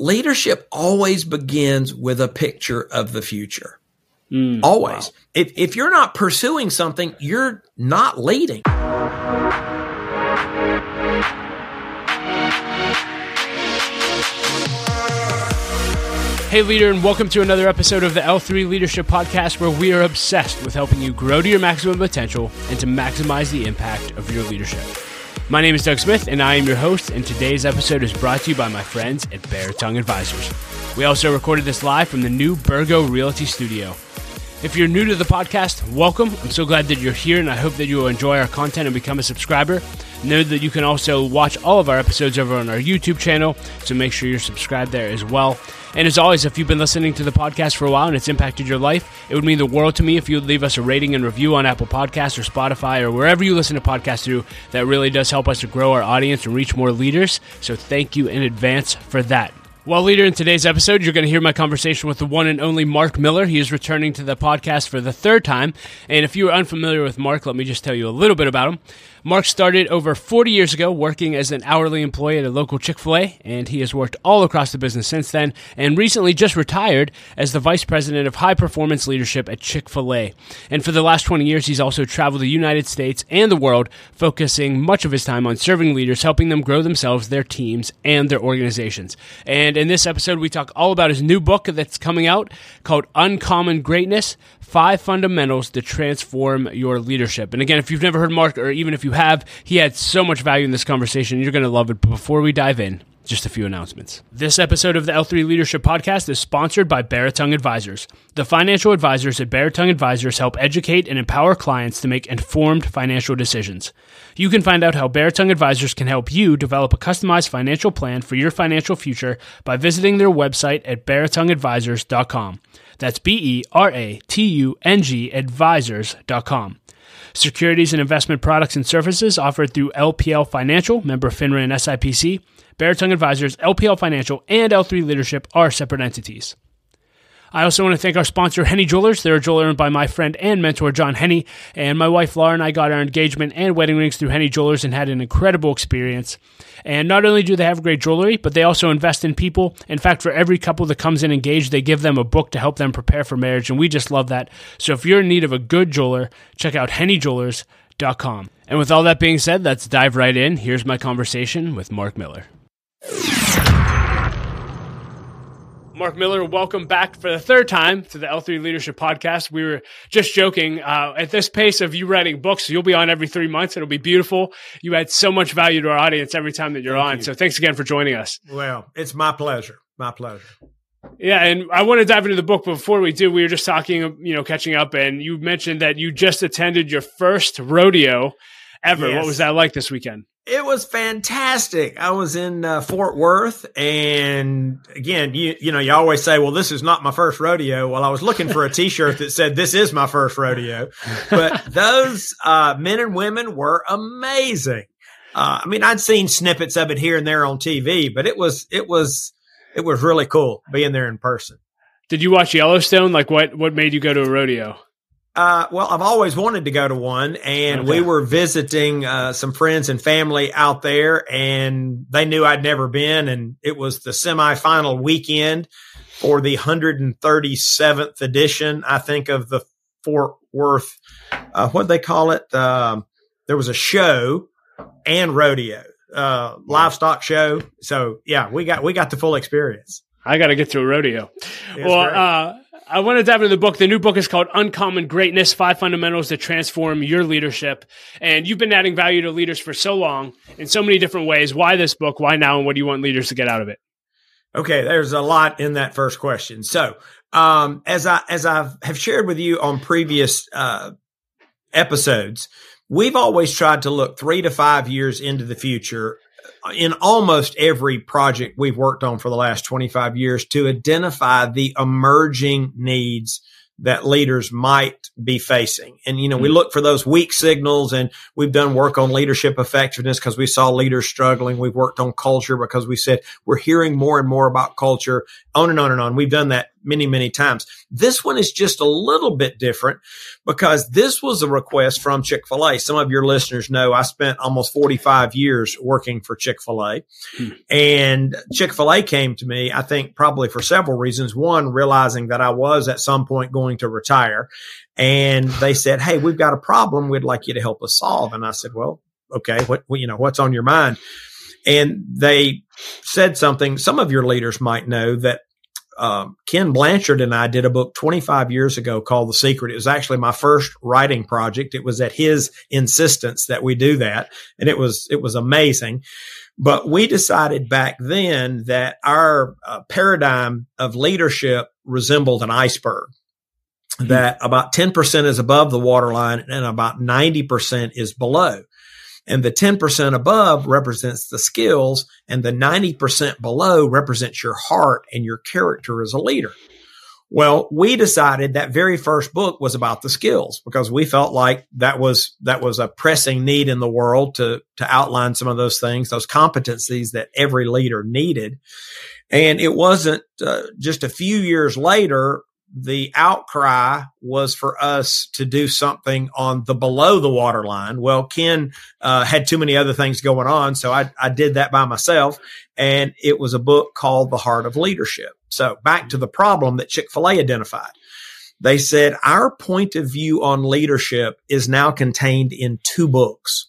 leadership always begins with a picture of the future. Mm, always. Wow. If, if you're not pursuing something, you're not leading. Hey, leader, and welcome to another episode of the L3 Leadership Podcast, where we are obsessed with helping you grow to your maximum potential and to maximize the impact of your leadership. My name is Doug Smith, and I am your host, and today's episode is brought to you by my friends at Beratung Advisors. We also recorded this live from the new Burgo Realty Studio. If you're new to the podcast, welcome. I'm so glad that you're here, and I hope that you will enjoy our content and become a subscriber. Know that you can also watch all of our episodes over on our YouTube channel, so make sure you're subscribed there as well. And as always, if you've been listening to the podcast for a while and it's impacted your life, it would mean the world to me if you would leave us a rating and review on Apple Podcasts or Spotify or wherever you listen to podcasts through. That really does help us to grow our audience and reach more leaders. So thank you in advance for that. Well, leader, in today's episode, you're going to hear my conversation with the one and only Mark Miller. He is returning to the podcast for the third time. And if you are unfamiliar with Mark, let me just tell you a little bit about him. Mark started over 40 years ago working as an hourly employee at a local Chick fil A, and he has worked all across the business since then, and recently just retired as the Vice President of High Performance Leadership at Chick fil A. And for the last 20 years, he's also traveled the United States and the world, focusing much of his time on serving leaders, helping them grow themselves, their teams, and their organizations. And in this episode, we talk all about his new book that's coming out called Uncommon Greatness Five Fundamentals to Transform Your Leadership. And again, if you've never heard Mark, or even if you have, he had so much value in this conversation. You're going to love it. But before we dive in, just a few announcements. This episode of the L3 Leadership Podcast is sponsored by Beratung Advisors. The financial advisors at Beratung Advisors help educate and empower clients to make informed financial decisions. You can find out how Beratung Advisors can help you develop a customized financial plan for your financial future by visiting their website at beratungadvisors.com. That's B E R A T U N G advisors.com. Securities and investment products and services offered through LPL Financial, member FINRA and SIPC. Beratung Advisors, LPL Financial, and L3 Leadership are separate entities. I also want to thank our sponsor, Henne Jewelers. They're a jeweler owned by my friend and mentor, John Henne. And my wife, Laura, and I got our engagement and wedding rings through Henne Jewelers and had an incredible experience. And not only do they have great jewelry, but they also invest in people. In fact, for every couple that comes in engaged, they give them a book to help them prepare for marriage. And we just love that. So if you're in need of a good jeweler, check out hennejewelers.com. And with all that being said, let's dive right in. Here's my conversation with Mark Miller. Mark Miller, welcome back for the third time to the L3 Leadership Podcast. We were just joking. Uh, at this pace of you writing books, you'll be on every three months. It'll be beautiful. You add so much value to our audience every time that you're Thank on. You. So thanks again for joining us. Well, it's my pleasure. My pleasure. Yeah, and I want to dive into the book. But before we do, we were just talking, you know, catching up, and you mentioned that you just attended your first rodeo ever. Yes. What was that like this weekend? It was fantastic. I was in uh, Fort Worth, and again, you you know, you always say, "Well, this is not my first rodeo." Well, I was looking for a T-shirt that said, "This is my first rodeo," but those uh, men and women were amazing. Uh, I mean, I'd seen snippets of it here and there on TV, but it was it was it was really cool being there in person. Did you watch Yellowstone? Like, what what made you go to a rodeo? Uh, well, I've always wanted to go to one, and okay. we were visiting uh, some friends and family out there, and they knew I'd never been, and it was the semifinal weekend for the 137th edition, I think, of the Fort Worth. Uh, what they call it? Um, there was a show and rodeo, uh, livestock show. So yeah, we got we got the full experience. I got to get to a rodeo. well, I want to dive into the book. The new book is called Uncommon Greatness Five Fundamentals to Transform Your Leadership. And you've been adding value to leaders for so long in so many different ways. Why this book? Why now? And what do you want leaders to get out of it? Okay, there's a lot in that first question. So, um, as I as I have shared with you on previous uh, episodes, we've always tried to look three to five years into the future in almost every project we've worked on for the last 25 years to identify the emerging needs that leaders might be facing. And, you know, we mm-hmm. look for those weak signals and we've done work on leadership effectiveness because we saw leaders struggling. We've worked on culture because we said we're hearing more and more about culture on and on and on. We've done that many, many times. This one is just a little bit different because this was a request from Chick fil A. Some of your listeners know I spent almost 45 years working for Chick fil A. Hmm. And Chick fil A came to me, I think probably for several reasons. One, realizing that I was at some point going to retire. And they said, Hey, we've got a problem we'd like you to help us solve. And I said, Well, okay, what, you know, what's on your mind? And they said something some of your leaders might know that um, Ken Blanchard and I did a book 25 years ago called The Secret. It was actually my first writing project. It was at his insistence that we do that. And it was, it was amazing. But we decided back then that our uh, paradigm of leadership resembled an iceberg. Mm-hmm. That about 10% is above the waterline and about 90% is below. And the 10% above represents the skills and the 90% below represents your heart and your character as a leader. Well, we decided that very first book was about the skills because we felt like that was, that was a pressing need in the world to, to outline some of those things, those competencies that every leader needed. And it wasn't uh, just a few years later the outcry was for us to do something on the below the waterline. Well, Ken uh, had too many other things going on, so I, I did that by myself, and it was a book called The Heart of Leadership. So back to the problem that Chick Fil A identified. They said our point of view on leadership is now contained in two books.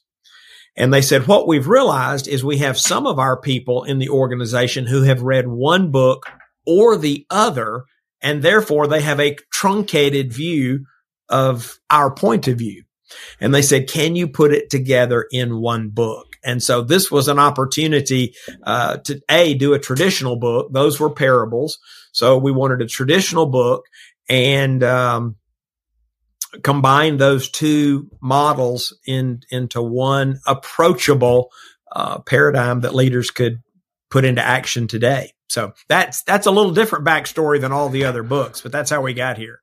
And they said, what we've realized is we have some of our people in the organization who have read one book or the other and therefore they have a truncated view of our point of view. And they said, can you put it together in one book? And so this was an opportunity uh, to a do a traditional book. Those were parables. So we wanted a traditional book and um, combine those two models in into one approachable uh, paradigm that leaders could put into action today. So that's that's a little different backstory than all the other books, but that's how we got here.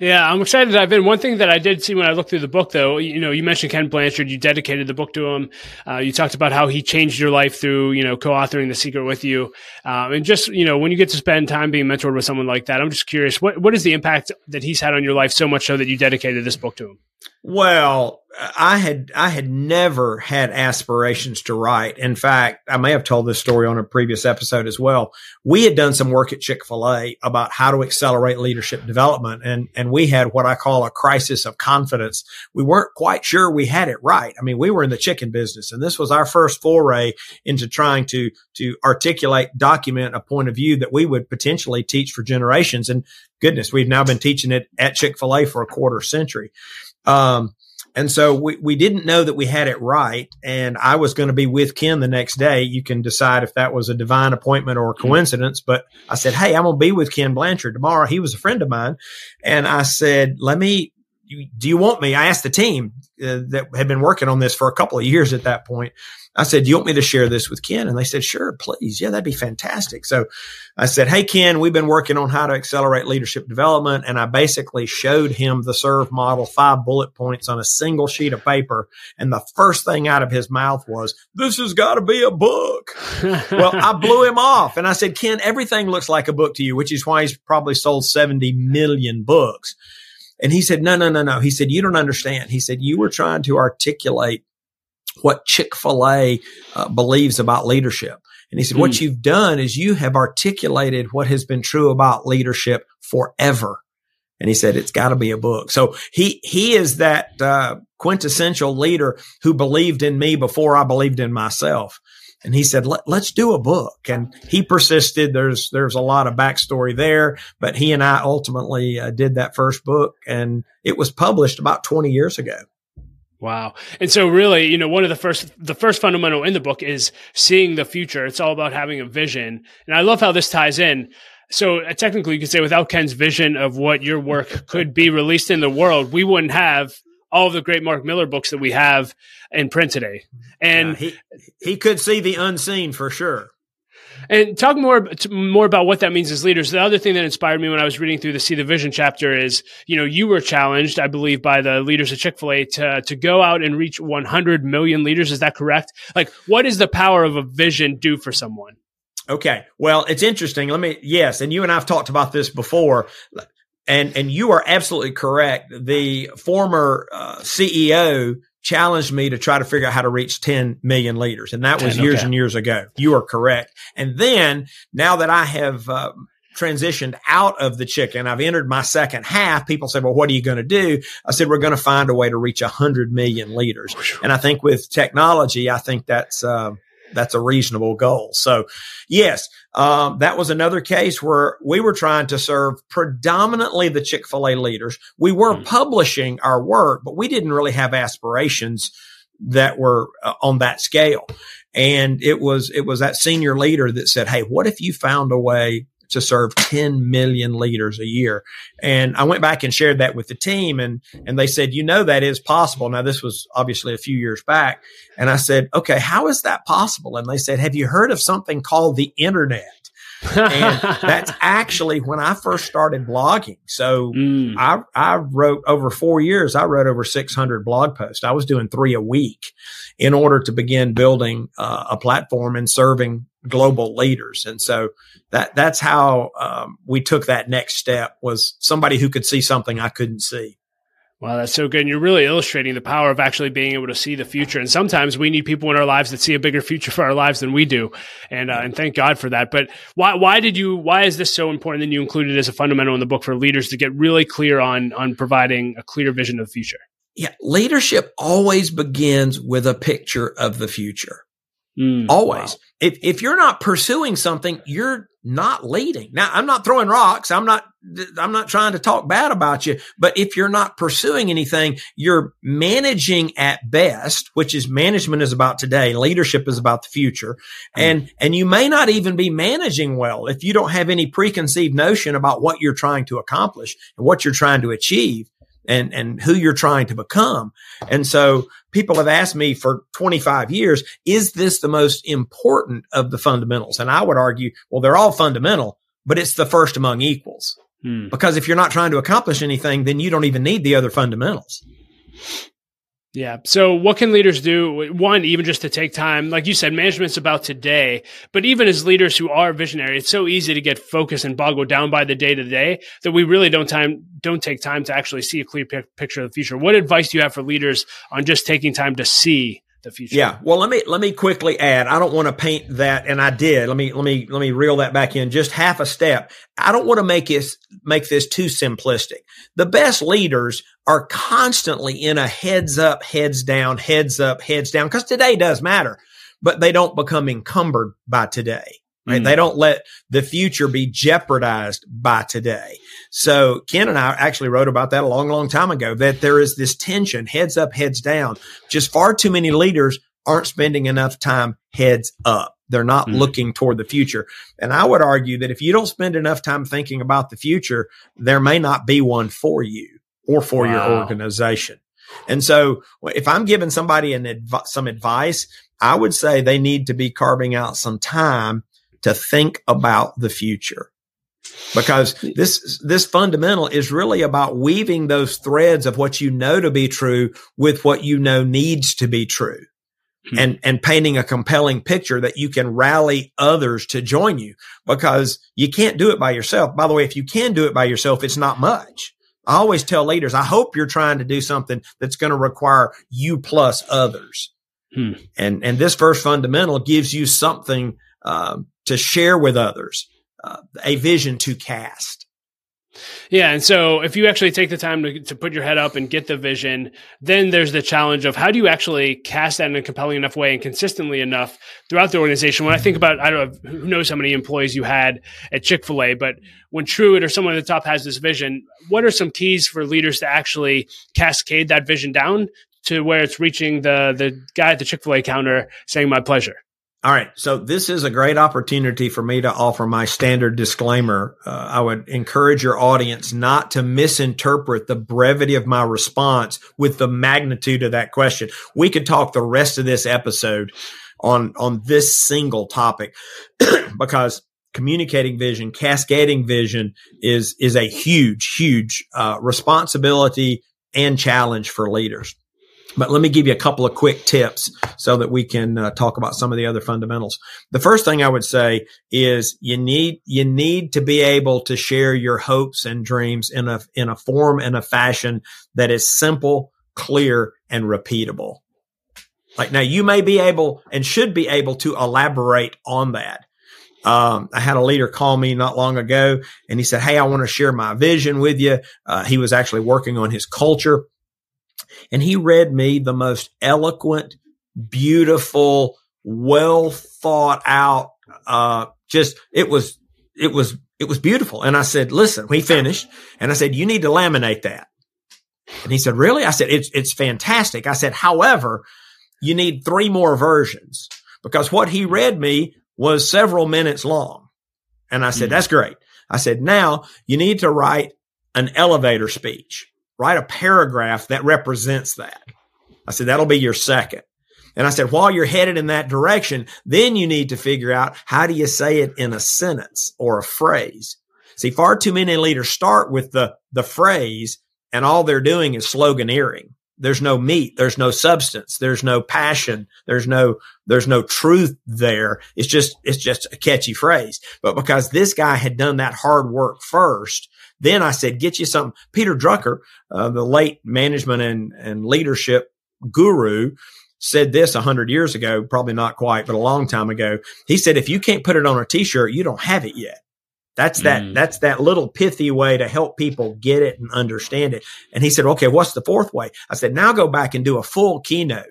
Yeah, I'm excited to dive in. One thing that I did see when I looked through the book, though, you know, you mentioned Ken Blanchard. You dedicated the book to him. Uh, you talked about how he changed your life through, you know, co-authoring The Secret with you. Um, and just, you know, when you get to spend time being mentored with someone like that, I'm just curious, what what is the impact that he's had on your life so much so that you dedicated this book to him? Well, I had I had never had aspirations to write. In fact, I may have told this story on a previous episode as well. We had done some work at Chick-fil-A about how to accelerate leadership development and and we had what I call a crisis of confidence. We weren't quite sure we had it right. I mean, we were in the chicken business and this was our first foray into trying to to articulate, document a point of view that we would potentially teach for generations and goodness, we've now been teaching it at Chick-fil-A for a quarter century. Um, and so we, we didn't know that we had it right. And I was going to be with Ken the next day. You can decide if that was a divine appointment or a hmm. coincidence. But I said, Hey, I'm going to be with Ken Blanchard tomorrow. He was a friend of mine. And I said, let me, do you want me? I asked the team uh, that had been working on this for a couple of years at that point. I said, do you want me to share this with Ken? And they said, sure, please. Yeah, that'd be fantastic. So I said, Hey, Ken, we've been working on how to accelerate leadership development. And I basically showed him the serve model, five bullet points on a single sheet of paper. And the first thing out of his mouth was, this has got to be a book. well, I blew him off and I said, Ken, everything looks like a book to you, which is why he's probably sold 70 million books. And he said, no, no, no, no. He said, you don't understand. He said, you were trying to articulate what Chick-fil-A uh, believes about leadership. And he said, mm. what hmm. you've done is you have articulated what has been true about leadership forever. And he said, it's got to be a book. So he, he is that, uh, quintessential leader who believed in me before I believed in myself. And he said, Let, us do a book. And he persisted. There's, there's a lot of backstory there, but he and I ultimately uh, did that first book and it was published about 20 years ago. Wow. And so really, you know, one of the first the first fundamental in the book is seeing the future. It's all about having a vision. And I love how this ties in. So uh, technically you could say without Ken's vision of what your work could be released in the world, we wouldn't have all of the great Mark Miller books that we have in print today. And yeah, he he could see the unseen for sure. And talk more more about what that means as leaders. The other thing that inspired me when I was reading through the See the Vision chapter is, you know, you were challenged, I believe, by the leaders of Chick Fil A to to go out and reach 100 million leaders. Is that correct? Like, what does the power of a vision do for someone? Okay. Well, it's interesting. Let me, yes. And you and I've talked about this before. And, and you are absolutely correct. The former uh, CEO challenged me to try to figure out how to reach 10 million leaders. And that was 10, years okay. and years ago. You are correct. And then now that I have, uh, transitioned out of the chicken. I've entered my second half. People say, well, what are you going to do? I said, we're going to find a way to reach a hundred million leaders. And I think with technology, I think that's, uh, that's a reasonable goal. So yes, um, that was another case where we were trying to serve predominantly the Chick-fil-A leaders. We were mm. publishing our work, but we didn't really have aspirations that were uh, on that scale. And it was, it was that senior leader that said, Hey, what if you found a way to serve 10 million liters a year. And I went back and shared that with the team and, and they said, you know, that is possible. Now, this was obviously a few years back. And I said, okay, how is that possible? And they said, have you heard of something called the internet? And that's actually when I first started blogging. So mm. I, I wrote over four years, I wrote over 600 blog posts. I was doing three a week in order to begin building uh, a platform and serving global leaders. And so that that's how um, we took that next step was somebody who could see something I couldn't see. Wow, that's so good. And you're really illustrating the power of actually being able to see the future. And sometimes we need people in our lives that see a bigger future for our lives than we do. And uh, and thank God for that. But why why did you why is this so important that you included as a fundamental in the book for leaders to get really clear on on providing a clear vision of the future? Yeah, leadership always begins with a picture of the future. Mm, Always. Wow. If, if you're not pursuing something, you're not leading. Now, I'm not throwing rocks. I'm not, I'm not trying to talk bad about you, but if you're not pursuing anything, you're managing at best, which is management is about today. Leadership is about the future. Mm. And, and you may not even be managing well if you don't have any preconceived notion about what you're trying to accomplish and what you're trying to achieve and, and who you're trying to become. And so people have asked me for 25 years, is this the most important of the fundamentals? And I would argue, well, they're all fundamental, but it's the first among equals. Hmm. Because if you're not trying to accomplish anything, then you don't even need the other fundamentals. Yeah. So what can leaders do? One, even just to take time, like you said, management's about today, but even as leaders who are visionary, it's so easy to get focused and boggled down by the day to day that we really don't time, don't take time to actually see a clear picture of the future. What advice do you have for leaders on just taking time to see the future. Yeah. Well, let me let me quickly add. I don't want to paint that, and I did. Let me let me let me reel that back in just half a step. I don't want to make this make this too simplistic. The best leaders are constantly in a heads up, heads down, heads up, heads down, because today does matter, but they don't become encumbered by today. Right? Mm. They don't let the future be jeopardized by today. So Ken and I actually wrote about that a long, long time ago that there is this tension, heads up, heads down. Just far too many leaders aren't spending enough time heads up. They're not mm. looking toward the future. And I would argue that if you don't spend enough time thinking about the future, there may not be one for you or for wow. your organization. And so if I'm giving somebody an adv- some advice, I would say they need to be carving out some time to think about the future because this this fundamental is really about weaving those threads of what you know to be true with what you know needs to be true hmm. and and painting a compelling picture that you can rally others to join you because you can't do it by yourself by the way if you can do it by yourself it's not much i always tell leaders i hope you're trying to do something that's going to require you plus others hmm. and and this first fundamental gives you something um, to share with others, uh, a vision to cast. Yeah. And so if you actually take the time to, to put your head up and get the vision, then there's the challenge of how do you actually cast that in a compelling enough way and consistently enough throughout the organization? When I think about, I don't know, who knows how many employees you had at Chick fil A, but when Truett or someone at the top has this vision, what are some keys for leaders to actually cascade that vision down to where it's reaching the, the guy at the Chick fil A counter saying, my pleasure? All right. So this is a great opportunity for me to offer my standard disclaimer. Uh, I would encourage your audience not to misinterpret the brevity of my response with the magnitude of that question. We could talk the rest of this episode on, on this single topic because communicating vision, cascading vision is, is a huge, huge, uh, responsibility and challenge for leaders. But let me give you a couple of quick tips so that we can uh, talk about some of the other fundamentals. The first thing I would say is you need you need to be able to share your hopes and dreams in a in a form and a fashion that is simple, clear, and repeatable. Like now, you may be able and should be able to elaborate on that. Um, I had a leader call me not long ago and he said, Hey, I want to share my vision with you. Uh, he was actually working on his culture and he read me the most eloquent, beautiful, well thought out, uh, just, it was, it was, it was beautiful. And I said, listen, we finished and I said, you need to laminate that. And he said, really? I said, it's, it's fantastic. I said, however, you need three more versions because what he read me was several minutes long. And I said, mm-hmm. that's great. I said, now you need to write an elevator speech, write a paragraph that represents that. I said, that'll be your second. And I said, while you're headed in that direction, then you need to figure out how do you say it in a sentence or a phrase. See, far too many leaders start with the, the phrase and all they're doing is sloganeering there's no meat. There's no substance. There's no passion. There's no there's no truth there. It's just it's just a catchy phrase. But because this guy had done that hard work first then i said get you something peter drucker uh, the late management and and leadership guru said this a hundred years ago probably not quite but a long time ago. He said if you can't put it on a t-shirt you don't have it yet that's that, mm. that's that little pithy way to help people get it and understand it. And he said, okay, what's the fourth way? I said, now go back and do a full keynote.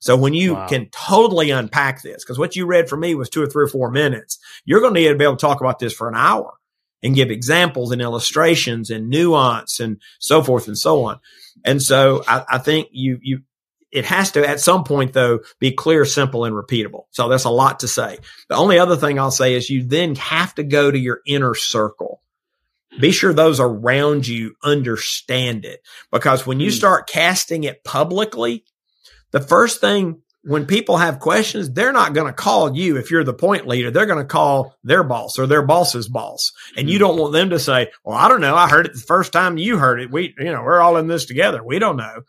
So when you wow. can totally unpack this, because what you read for me was two or three or four minutes, you're going to need to be able to talk about this for an hour and give examples and illustrations and nuance and so forth and so on. And so I, I think you, you, it has to at some point though be clear, simple and repeatable. So that's a lot to say. The only other thing I'll say is you then have to go to your inner circle. Be sure those around you understand it because when you hmm. start casting it publicly, the first thing when people have questions, they're not going to call you if you're the point leader. They're going to call their boss or their boss's boss. And you hmm. don't want them to say, well, I don't know. I heard it the first time you heard it. We, you know, we're all in this together. We don't know.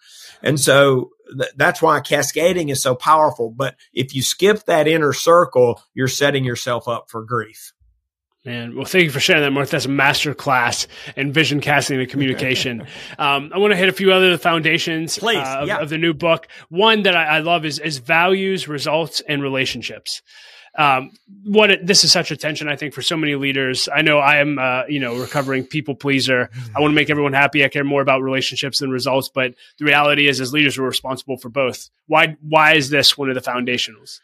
And so th- that's why cascading is so powerful. But if you skip that inner circle, you're setting yourself up for grief. Man, well, thank you for sharing that, Mark. That's a master class in vision casting and communication. um, I want to hit a few other foundations Please, uh, of, yeah. of, the new book. One that I, I love is, is values, results, and relationships um, what it, this is such attention, I think, for so many leaders. I know I am, uh, you know, recovering people pleaser. I want to make everyone happy. I care more about relationships than results. But the reality is, as leaders, we're responsible for both. Why? Why is this one of the foundationals?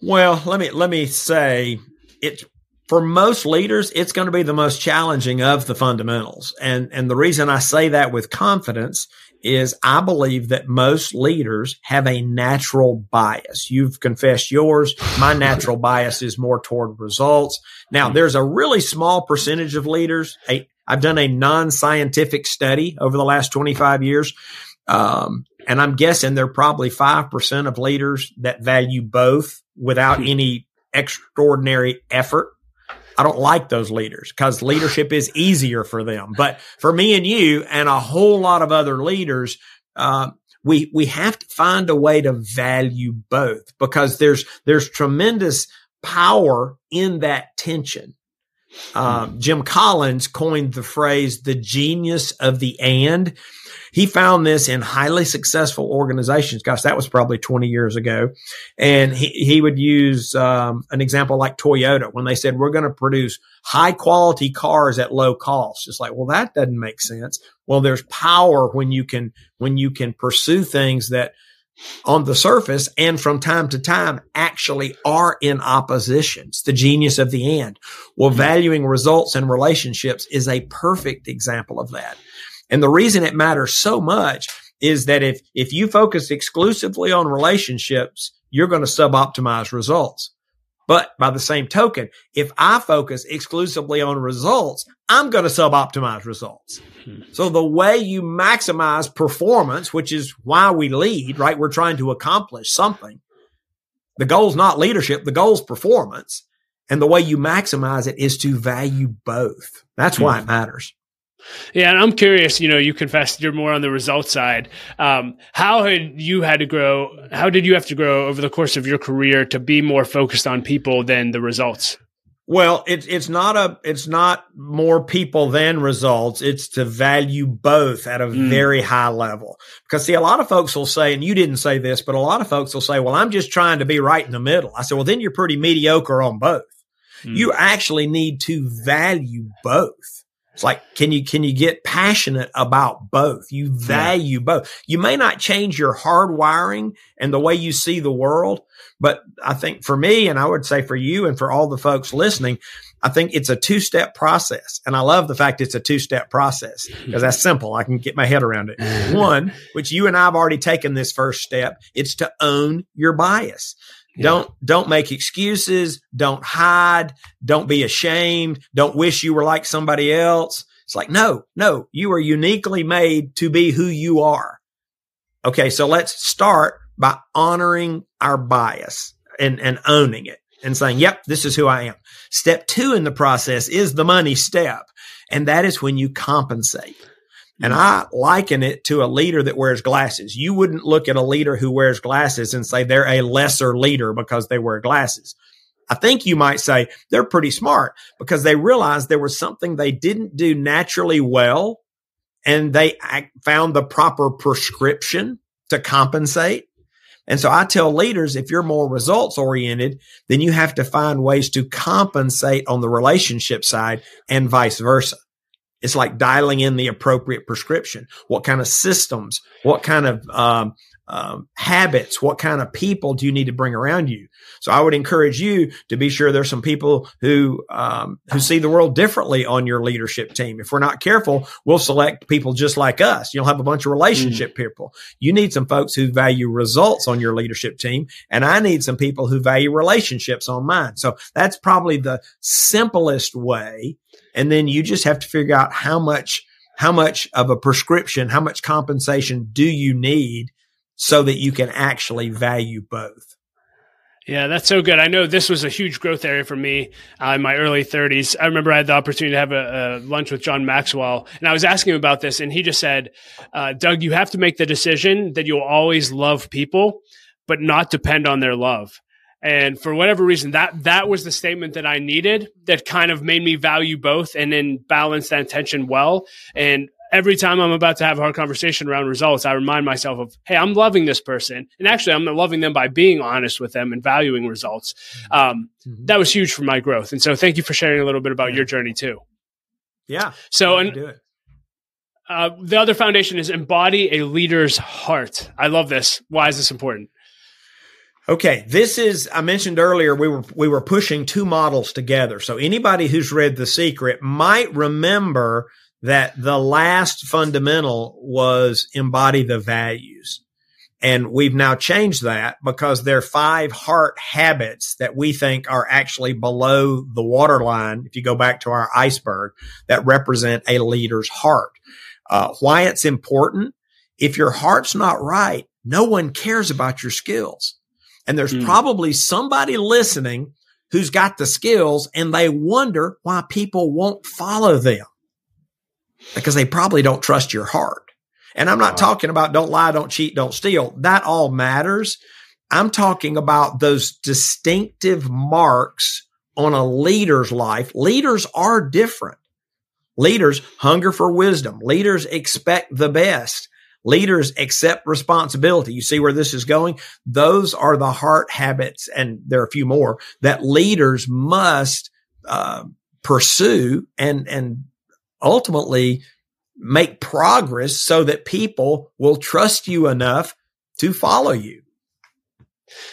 Well, let me let me say it for most leaders, it's going to be the most challenging of the fundamentals. And, and the reason I say that with confidence is I believe that most leaders have a natural bias. You've confessed yours. My natural bias is more toward results. Now, hmm. there's a really small percentage of leaders. i I've done a non-scientific study over the last 25 years. Um, and I'm guessing there are probably 5% of leaders that value both without hmm. any extraordinary effort. I don't like those leaders because leadership is easier for them. But for me and you and a whole lot of other leaders, uh, we we have to find a way to value both because there's there's tremendous power in that tension. Um, Jim Collins coined the phrase "the genius of the and." He found this in highly successful organizations. Gosh, that was probably 20 years ago. And he, he would use um, an example like Toyota when they said, we're going to produce high quality cars at low cost. It's like, well, that doesn't make sense. Well, there's power when you can, when you can pursue things that on the surface and from time to time actually are in opposition. It's the genius of the and. Well, mm-hmm. valuing results and relationships is a perfect example of that. And the reason it matters so much is that if, if you focus exclusively on relationships, you're going to suboptimize results. But by the same token, if I focus exclusively on results, I'm going to suboptimize results. Hmm. So the way you maximize performance, which is why we lead, right? We're trying to accomplish something. The goal is not leadership. The goal is performance. And the way you maximize it is to value both. That's why it hmm. matters. Yeah, and I'm curious. You know, you confessed you're more on the result side. Um, how had you had to grow? How did you have to grow over the course of your career to be more focused on people than the results? Well, it's it's not a it's not more people than results. It's to value both at a mm. very high level. Because see, a lot of folks will say, and you didn't say this, but a lot of folks will say, "Well, I'm just trying to be right in the middle." I said, "Well, then you're pretty mediocre on both. Mm. You actually need to value both." It's like, can you, can you get passionate about both? You value both. You may not change your hardwiring and the way you see the world, but I think for me, and I would say for you and for all the folks listening, I think it's a two step process. And I love the fact it's a two step process because that's simple. I can get my head around it. One, which you and I have already taken this first step. It's to own your bias. Yeah. Don't, don't make excuses. Don't hide. Don't be ashamed. Don't wish you were like somebody else. It's like, no, no, you are uniquely made to be who you are. Okay. So let's start by honoring our bias and, and owning it and saying, yep, this is who I am. Step two in the process is the money step. And that is when you compensate. And mm-hmm. I liken it to a leader that wears glasses. You wouldn't look at a leader who wears glasses and say they're a lesser leader because they wear glasses. I think you might say they're pretty smart because they realized there was something they didn't do naturally well and they found the proper prescription to compensate. And so I tell leaders, if you're more results oriented, then you have to find ways to compensate on the relationship side and vice versa. It's like dialing in the appropriate prescription. What kind of systems? What kind of um, um, habits? What kind of people do you need to bring around you? So I would encourage you to be sure there's some people who um, who see the world differently on your leadership team. If we're not careful, we'll select people just like us. You'll have a bunch of relationship mm. people. You need some folks who value results on your leadership team, and I need some people who value relationships on mine. So that's probably the simplest way and then you just have to figure out how much, how much of a prescription, how much compensation do you need so that you can actually value both. Yeah, that's so good. I know this was a huge growth area for me uh, in my early 30s. I remember I had the opportunity to have a, a, lunch with John Maxwell, and I was asking him about this, and he just said, uh, Doug, you have to make the decision that you'll always love people, but not depend on their love. And for whatever reason, that that was the statement that I needed that kind of made me value both and then balance that tension well. And every time I'm about to have a hard conversation around results, I remind myself of, hey, I'm loving this person. And actually, I'm loving them by being honest with them and valuing results. Um, mm-hmm. That was huge for my growth. And so thank you for sharing a little bit about yeah. your journey too. Yeah. So, and uh, the other foundation is embody a leader's heart. I love this. Why is this important? Okay, this is I mentioned earlier we were we were pushing two models together. So anybody who's read The Secret might remember that the last fundamental was embody the values. And we've now changed that because there are five heart habits that we think are actually below the waterline. If you go back to our iceberg that represent a leader's heart. Uh, why it's important. If your heart's not right, no one cares about your skills. And there's mm. probably somebody listening who's got the skills and they wonder why people won't follow them because they probably don't trust your heart. And I'm not wow. talking about don't lie, don't cheat, don't steal. That all matters. I'm talking about those distinctive marks on a leader's life. Leaders are different. Leaders hunger for wisdom. Leaders expect the best. Leaders accept responsibility. You see where this is going? Those are the heart habits, and there are a few more that leaders must uh, pursue and and ultimately make progress so that people will trust you enough to follow you.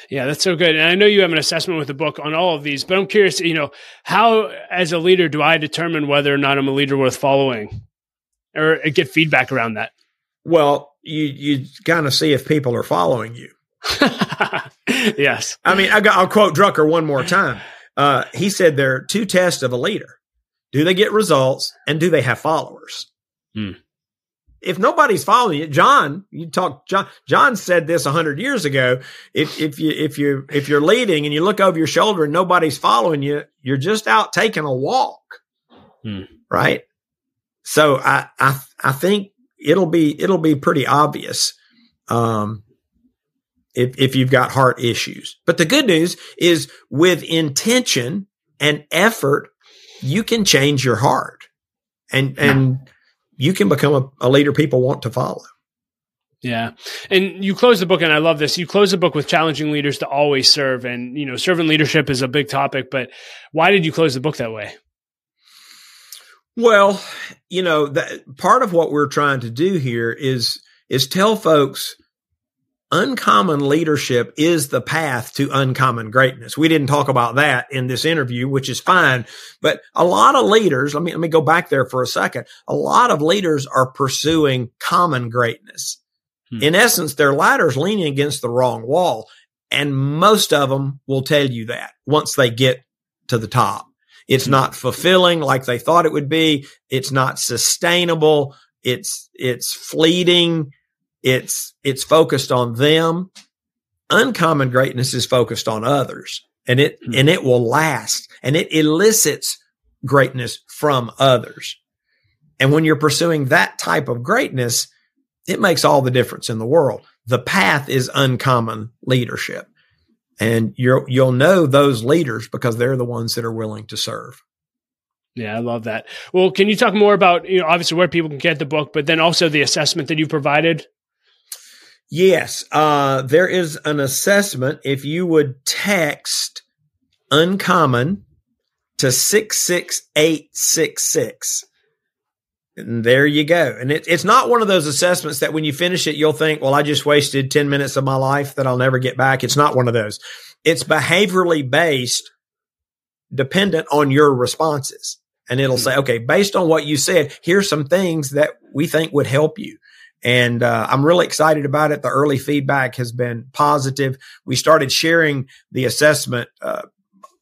Yeah, that's so good. And I know you have an assessment with the book on all of these, but I'm curious, you know, how as a leader do I determine whether or not I'm a leader worth following or get feedback around that? Well, you you kind of see if people are following you. yes. I mean, I got, I'll quote Drucker one more time. Uh, he said there are two tests of a leader: do they get results, and do they have followers? Hmm. If nobody's following you, John, you talk. John, John said this a hundred years ago. If if you if you if you're leading and you look over your shoulder and nobody's following you, you're just out taking a walk, hmm. right? so I, I, I think it'll be, it'll be pretty obvious. Um, if, if you've got heart issues, but the good news is with intention and effort, you can change your heart and, and you can become a, a leader people want to follow. Yeah. And you close the book, and I love this. You close the book with challenging leaders to always serve. And, you know, servant leadership is a big topic, but why did you close the book that way? Well, you know, that part of what we're trying to do here is is tell folks uncommon leadership is the path to uncommon greatness. We didn't talk about that in this interview, which is fine, but a lot of leaders, let me let me go back there for a second. A lot of leaders are pursuing common greatness. Hmm. In essence, their ladder's leaning against the wrong wall. And most of them will tell you that once they get to the top. It's hmm. not fulfilling like they thought it would be. It's not sustainable. It's, it's fleeting. It's, it's focused on them. Uncommon greatness is focused on others and it, hmm. and it will last and it elicits greatness from others. And when you're pursuing that type of greatness, it makes all the difference in the world. The path is uncommon leadership. And you you'll know those leaders because they're the ones that are willing to serve. Yeah, I love that. Well, can you talk more about, you know, obviously where people can get the book, but then also the assessment that you provided? Yes. Uh, there is an assessment. If you would text uncommon to 66866, and there you go. And it, it's not one of those assessments that when you finish it, you'll think, well, I just wasted 10 minutes of my life that I'll never get back. It's not one of those. It's behaviorally based, dependent on your responses. And it'll say, okay, based on what you said, here's some things that we think would help you. And uh, I'm really excited about it. The early feedback has been positive. We started sharing the assessment uh,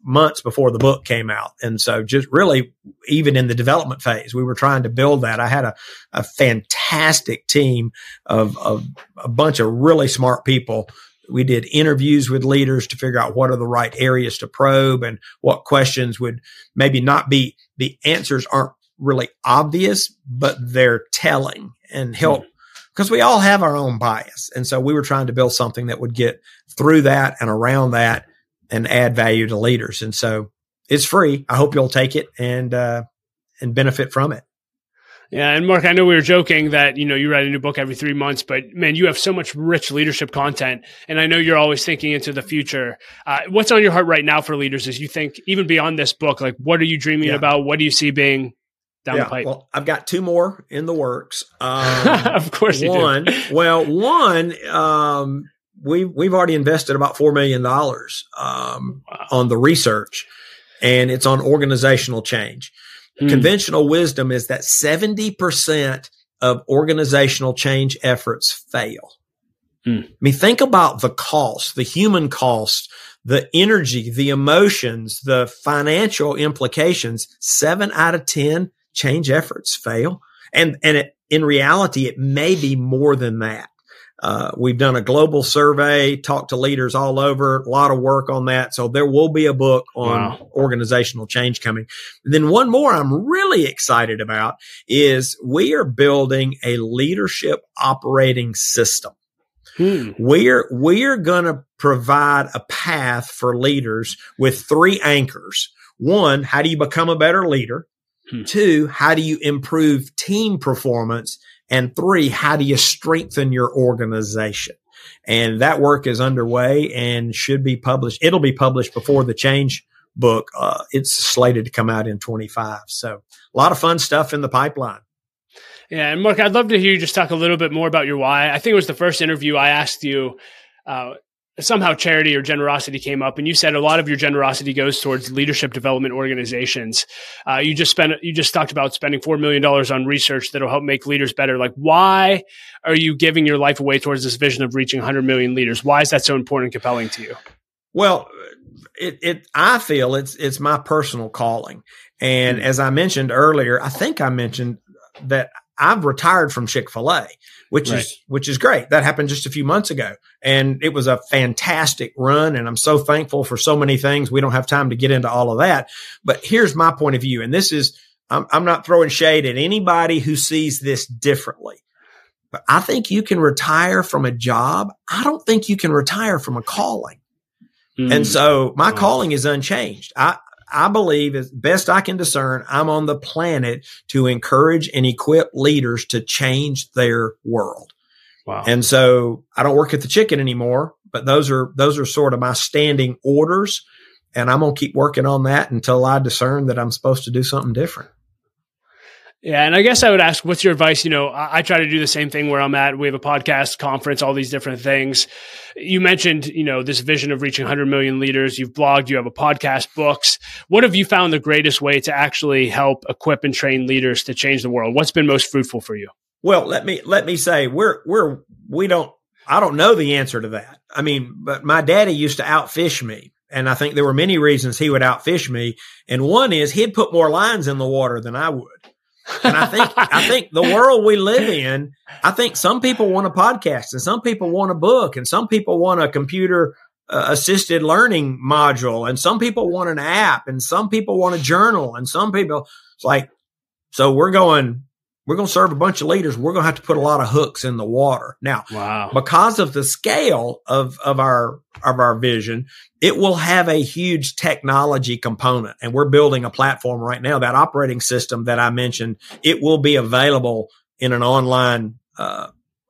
months before the book came out. And so just really, even in the development phase, we were trying to build that. I had a, a fantastic team of, of a bunch of really smart people. We did interviews with leaders to figure out what are the right areas to probe and what questions would maybe not be, the answers aren't really obvious, but they're telling and help because we all have our own bias. And so we were trying to build something that would get through that and around that and add value to leaders. And so it's free. I hope you'll take it and uh, and benefit from it. Yeah, and Mark, I know we were joking that you know you write a new book every three months, but man, you have so much rich leadership content, and I know you're always thinking into the future. Uh, what's on your heart right now for leaders as you think even beyond this book? Like, what are you dreaming yeah. about? What do you see being down yeah, the pipe? Well, I've got two more in the works. Um, of course, one. well, one. Um, we we've already invested about four million dollars um, wow. on the research, and it's on organizational change. Hmm. Conventional wisdom is that seventy percent of organizational change efforts fail. Hmm. I mean, think about the cost, the human cost, the energy, the emotions, the financial implications. Seven out of ten change efforts fail, and and it, in reality, it may be more than that. Uh, we've done a global survey, talked to leaders all over, a lot of work on that. So there will be a book on wow. organizational change coming. And then one more I'm really excited about is we are building a leadership operating system. Hmm. We're, we're going to provide a path for leaders with three anchors. One, how do you become a better leader? Hmm. Two, how do you improve team performance? And three, how do you strengthen your organization? And that work is underway and should be published. It'll be published before the change book. Uh, it's slated to come out in 25. So a lot of fun stuff in the pipeline. Yeah. And Mark, I'd love to hear you just talk a little bit more about your why. I think it was the first interview I asked you, uh, somehow charity or generosity came up and you said a lot of your generosity goes towards leadership development organizations. Uh, you just spent you just talked about spending $4 million on research that'll help make leaders better. Like why are you giving your life away towards this vision of reaching 100 million leaders? Why is that so important and compelling to you? Well it, it i feel it's it's my personal calling. And mm-hmm. as i mentioned earlier i think i mentioned that I've retired from Chick fil A, which right. is, which is great. That happened just a few months ago and it was a fantastic run. And I'm so thankful for so many things. We don't have time to get into all of that, but here's my point of view. And this is, I'm, I'm not throwing shade at anybody who sees this differently. But I think you can retire from a job. I don't think you can retire from a calling. Mm. And so my wow. calling is unchanged. I, I believe as best I can discern, I'm on the planet to encourage and equip leaders to change their world. Wow. And so I don't work at the chicken anymore, but those are, those are sort of my standing orders. And I'm going to keep working on that until I discern that I'm supposed to do something different. Yeah, and I guess I would ask, what's your advice? You know, I, I, try to do the same thing where I'm at. We have a podcast, conference, all these different things. You mentioned, you know, this vision of reaching 100 million leaders. You've blogged, you have a podcast, books. What have you found the greatest way to actually help equip and train leaders to change the world? What's been most fruitful for you? Well, let me let me say we're we're we don't I don't know the answer to that. I mean, but my daddy used to outfish me. And I think there were many reasons he would outfish me. And one is he'd put more lines in the water than I would. And I think I think the world we live in, I think some people want a podcast and some people want a book and some people want a computer uh, assisted learning module and some people want an app and some people want a journal and some people it's like so we're going we're going to serve a bunch of leaders. We're going to have to put a lot of hooks in the water. Now, wow. because of the scale of, of our, of our vision, it will have a huge technology component. And we're building a platform right now. That operating system that I mentioned, it will be available in an online, uh,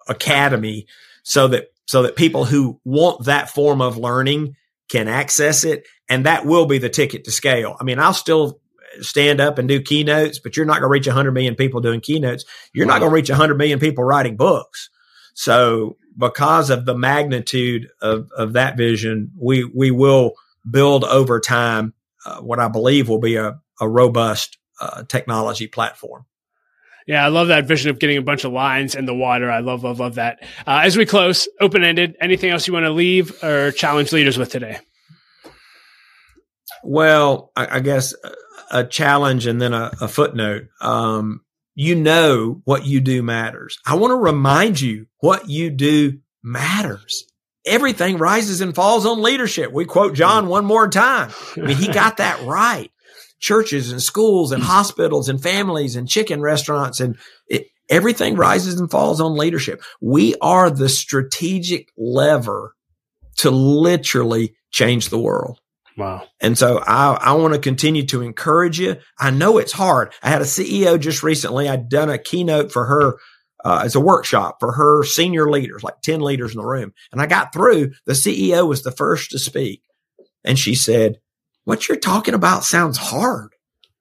academy so that, so that people who want that form of learning can access it. And that will be the ticket to scale. I mean, I'll still stand up and do keynotes, but you're not going to reach 100 million people doing keynotes. You're wow. not going to reach 100 million people writing books. So, because of the magnitude of, of that vision, we we will build over time uh, what I believe will be a, a robust uh, technology platform. Yeah, I love that vision of getting a bunch of lines in the water. I love, love, love that. Uh, as we close, open ended, anything else you want to leave or challenge leaders with today? Well, I, I guess uh, a challenge and then a, a footnote. Um, you know what you do matters. I want to remind you what you do matters. Everything rises and falls on leadership. We quote John one more time. I mean, he got that right. Churches and schools and hospitals and families and chicken restaurants and it, everything rises and falls on leadership. We are the strategic lever to literally change the world. Wow. And so I, I want to continue to encourage you. I know it's hard. I had a CEO just recently. I'd done a keynote for her uh, as a workshop for her senior leaders, like 10 leaders in the room. And I got through. The CEO was the first to speak. And she said, What you're talking about sounds hard.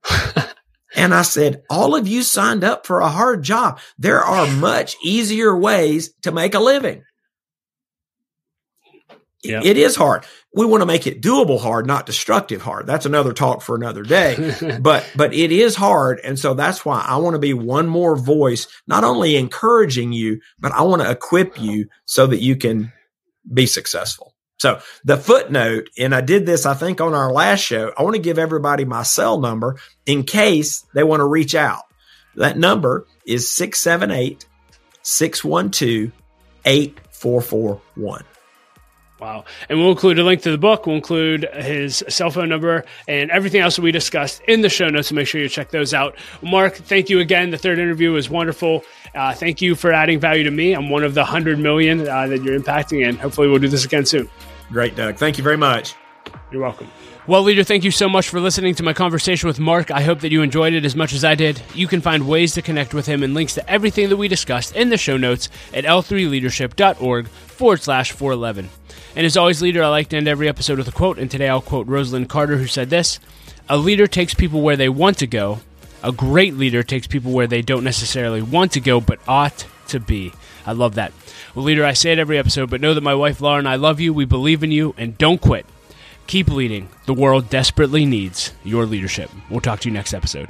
and I said, All of you signed up for a hard job. There are much easier ways to make a living. It is hard. We want to make it doable hard, not destructive hard. That's another talk for another day. but but it is hard, and so that's why I want to be one more voice, not only encouraging you, but I want to equip you so that you can be successful. So the footnote, and I did this, I think, on our last show. I want to give everybody my cell number in case they want to reach out. That number is 678 612 8441. Wow. And we'll include a link to the book. We'll include his cell phone number and everything else that we discussed in the show notes. So make sure you check those out. Mark, thank you again. The third interview was wonderful. Uh, thank you for adding value to me. I'm one of the 100 million uh, that you're impacting, and hopefully we'll do this again soon. Great, Doug. Thank you very much. You're welcome. Well, leader, thank you so much for listening to my conversation with Mark. I hope that you enjoyed it as much as I did. You can find ways to connect with him and links to everything that we discussed in the show notes at l3leadership.org forward slash 411. And as always, leader, I like to end every episode with a quote, and today I'll quote Rosalynn Carter, who said this A leader takes people where they want to go. A great leader takes people where they don't necessarily want to go, but ought to be. I love that. Well, leader, I say it every episode, but know that my wife Laura and I love you. We believe in you, and don't quit. Keep leading. The world desperately needs your leadership. We'll talk to you next episode.